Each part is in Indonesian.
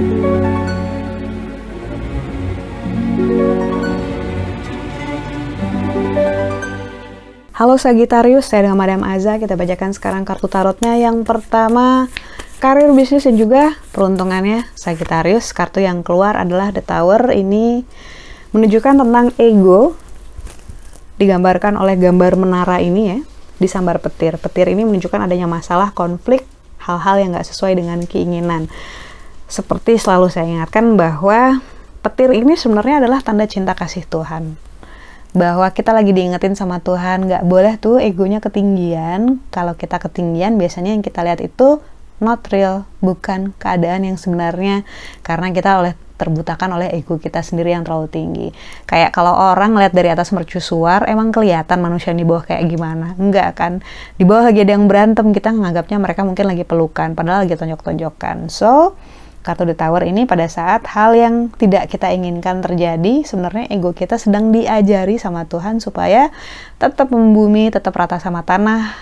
Halo Sagitarius, saya dengan Madam Aza. Kita bacakan sekarang kartu tarotnya. Yang pertama, karir, bisnis, dan juga peruntungannya Sagitarius. Kartu yang keluar adalah The Tower. Ini menunjukkan tentang ego. Digambarkan oleh gambar menara ini ya, disambar petir. Petir ini menunjukkan adanya masalah, konflik, hal-hal yang nggak sesuai dengan keinginan. Seperti selalu saya ingatkan bahwa petir ini sebenarnya adalah tanda cinta kasih Tuhan. Bahwa kita lagi diingetin sama Tuhan nggak boleh tuh egonya ketinggian. Kalau kita ketinggian biasanya yang kita lihat itu not real bukan keadaan yang sebenarnya. Karena kita oleh terbutakan oleh ego kita sendiri yang terlalu tinggi. Kayak kalau orang lihat dari atas mercusuar emang kelihatan manusia di bawah kayak gimana? Enggak kan? Di bawah lagi ada yang berantem kita menganggapnya mereka mungkin lagi pelukan padahal lagi tonjok-tonjokan. So kartu The Tower ini pada saat hal yang tidak kita inginkan terjadi, sebenarnya ego kita sedang diajari sama Tuhan supaya tetap membumi, tetap rata sama tanah,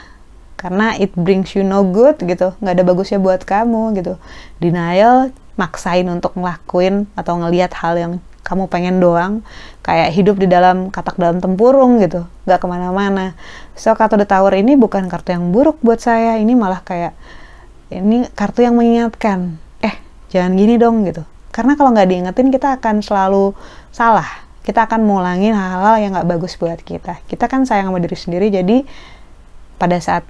karena it brings you no good gitu, nggak ada bagusnya buat kamu gitu. Denial, maksain untuk ngelakuin atau ngelihat hal yang kamu pengen doang, kayak hidup di dalam katak dalam tempurung gitu, nggak ke mana-mana. So kartu The Tower ini bukan kartu yang buruk buat saya, ini malah kayak ini kartu yang mengingatkan jangan gini dong gitu. Karena kalau nggak diingetin kita akan selalu salah. Kita akan mulangin hal-hal yang nggak bagus buat kita. Kita kan sayang sama diri sendiri jadi pada saat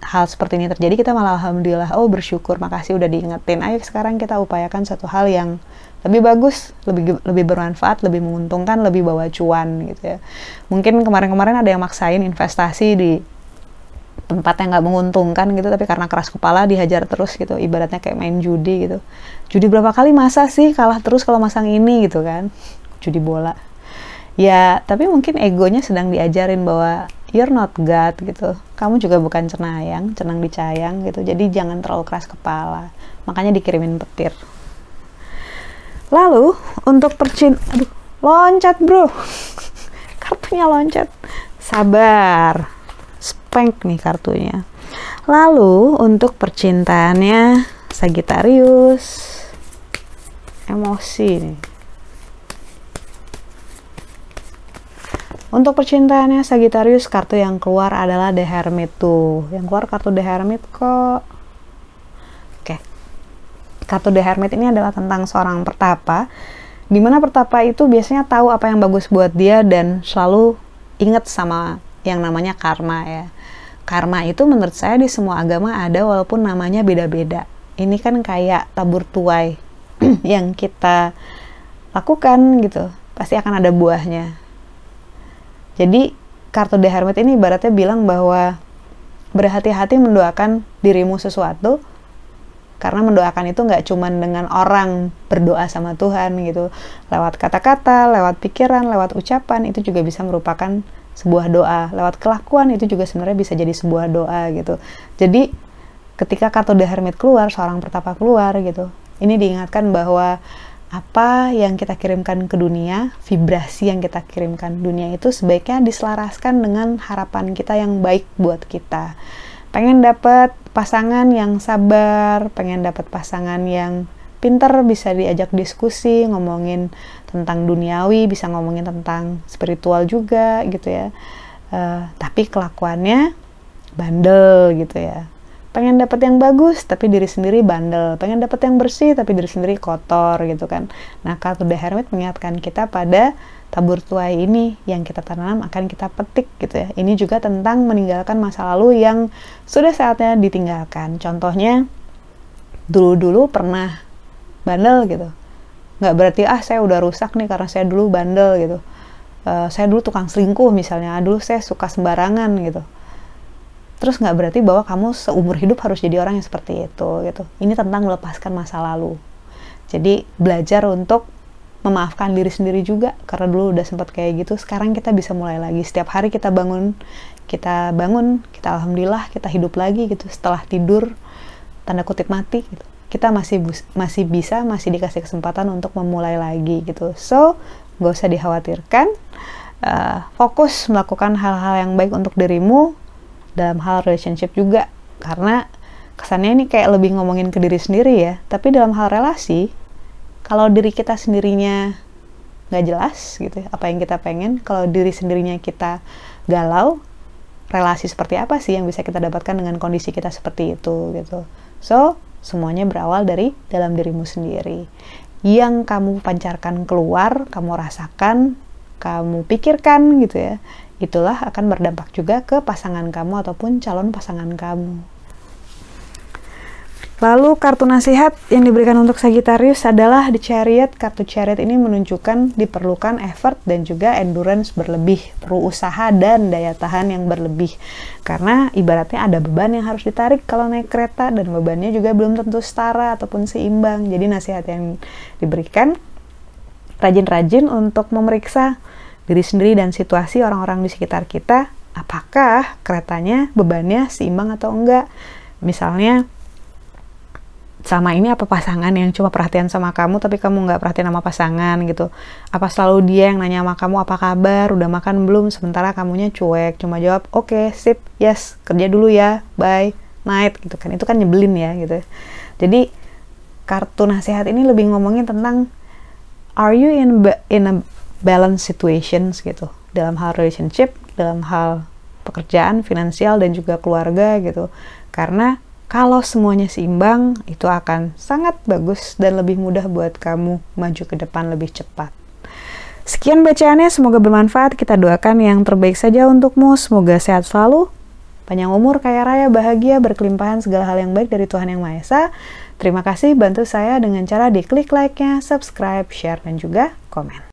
hal seperti ini terjadi kita malah alhamdulillah oh bersyukur makasih udah diingetin. Ayo sekarang kita upayakan satu hal yang lebih bagus lebih lebih bermanfaat lebih menguntungkan lebih bawa cuan gitu ya. Mungkin kemarin-kemarin ada yang maksain investasi di tempat yang nggak menguntungkan gitu tapi karena keras kepala dihajar terus gitu. Ibaratnya kayak main judi gitu. Judi berapa kali masa sih kalah terus kalau masang ini gitu kan? Judi bola. Ya tapi mungkin egonya sedang diajarin bahwa you're not God gitu. Kamu juga bukan cenayang cenang dicayang gitu. Jadi jangan terlalu keras kepala. Makanya dikirimin petir. Lalu untuk percin aduh loncat bro. Kartunya loncat. Sabar spank nih kartunya. Lalu untuk percintaannya Sagittarius emosi nih. Untuk percintaannya Sagittarius kartu yang keluar adalah The Hermit tuh. Yang keluar kartu The Hermit kok. Oke. Kartu The Hermit ini adalah tentang seorang pertapa di mana pertapa itu biasanya tahu apa yang bagus buat dia dan selalu inget sama yang namanya karma ya karma itu menurut saya di semua agama ada walaupun namanya beda-beda. Ini kan kayak tabur tuai yang kita lakukan gitu, pasti akan ada buahnya. Jadi kartu The Hermit ini ibaratnya bilang bahwa berhati-hati mendoakan dirimu sesuatu karena mendoakan itu nggak cuma dengan orang berdoa sama Tuhan gitu lewat kata-kata, lewat pikiran, lewat ucapan itu juga bisa merupakan sebuah doa lewat kelakuan itu juga sebenarnya bisa jadi sebuah doa gitu jadi ketika kartu The Hermit keluar seorang pertapa keluar gitu ini diingatkan bahwa apa yang kita kirimkan ke dunia, vibrasi yang kita kirimkan dunia itu sebaiknya diselaraskan dengan harapan kita yang baik buat kita. Pengen dapat pasangan yang sabar, pengen dapat pasangan yang pinter bisa diajak diskusi ngomongin tentang duniawi bisa ngomongin tentang spiritual juga gitu ya. Uh, tapi kelakuannya bandel gitu ya. Pengen dapat yang bagus tapi diri sendiri bandel. Pengen dapat yang bersih tapi diri sendiri kotor gitu kan. Nah The Hermit mengingatkan kita pada tabur tuai ini yang kita tanam akan kita petik gitu ya. Ini juga tentang meninggalkan masa lalu yang sudah saatnya ditinggalkan. Contohnya dulu-dulu pernah bandel gitu. Nggak berarti ah saya udah rusak nih karena saya dulu bandel gitu. Uh, saya dulu tukang selingkuh misalnya ah, dulu saya suka sembarangan gitu. Terus nggak berarti bahwa kamu seumur hidup harus jadi orang yang seperti itu gitu. Ini tentang melepaskan masa lalu. Jadi belajar untuk memaafkan diri sendiri juga karena dulu udah sempat kayak gitu sekarang kita bisa mulai lagi. Setiap hari kita bangun kita bangun kita alhamdulillah kita hidup lagi gitu setelah tidur tanda kutip mati gitu kita masih masih bisa masih dikasih kesempatan untuk memulai lagi gitu. So gak usah dikhawatirkan. Uh, fokus melakukan hal-hal yang baik untuk dirimu dalam hal relationship juga. Karena kesannya ini kayak lebih ngomongin ke diri sendiri ya. Tapi dalam hal relasi kalau diri kita sendirinya nggak jelas gitu ya, apa yang kita pengen kalau diri sendirinya kita galau relasi seperti apa sih yang bisa kita dapatkan dengan kondisi kita seperti itu gitu. So semuanya berawal dari dalam dirimu sendiri. Yang kamu pancarkan keluar kamu rasakan kamu pikirkan gitu ya itulah akan berdampak juga ke pasangan kamu ataupun calon pasangan kamu Lalu kartu nasihat yang diberikan untuk Sagittarius adalah The Chariot. Kartu Chariot ini menunjukkan diperlukan effort dan juga endurance berlebih, perlu usaha dan daya tahan yang berlebih. Karena ibaratnya ada beban yang harus ditarik kalau naik kereta dan bebannya juga belum tentu setara ataupun seimbang. Jadi nasihat yang diberikan rajin-rajin untuk memeriksa diri sendiri dan situasi orang-orang di sekitar kita, apakah keretanya bebannya seimbang atau enggak. Misalnya sama ini apa pasangan yang cuma perhatian sama kamu tapi kamu nggak perhatian sama pasangan gitu? Apa selalu dia yang nanya sama kamu apa kabar? Udah makan belum? Sementara kamunya cuek cuma jawab oke okay, sip yes kerja dulu ya bye night gitu kan. Itu kan nyebelin ya gitu. Jadi kartu nasihat ini lebih ngomongin tentang are you in in a balance situations? gitu. Dalam hal relationship dalam hal pekerjaan finansial dan juga keluarga gitu. Karena kalau semuanya seimbang, itu akan sangat bagus dan lebih mudah buat kamu maju ke depan lebih cepat. Sekian bacaannya, semoga bermanfaat. Kita doakan yang terbaik saja untukmu. Semoga sehat selalu, panjang umur, kaya raya, bahagia, berkelimpahan segala hal yang baik dari Tuhan Yang Maha Esa. Terima kasih bantu saya dengan cara di klik like-nya, subscribe, share, dan juga komen.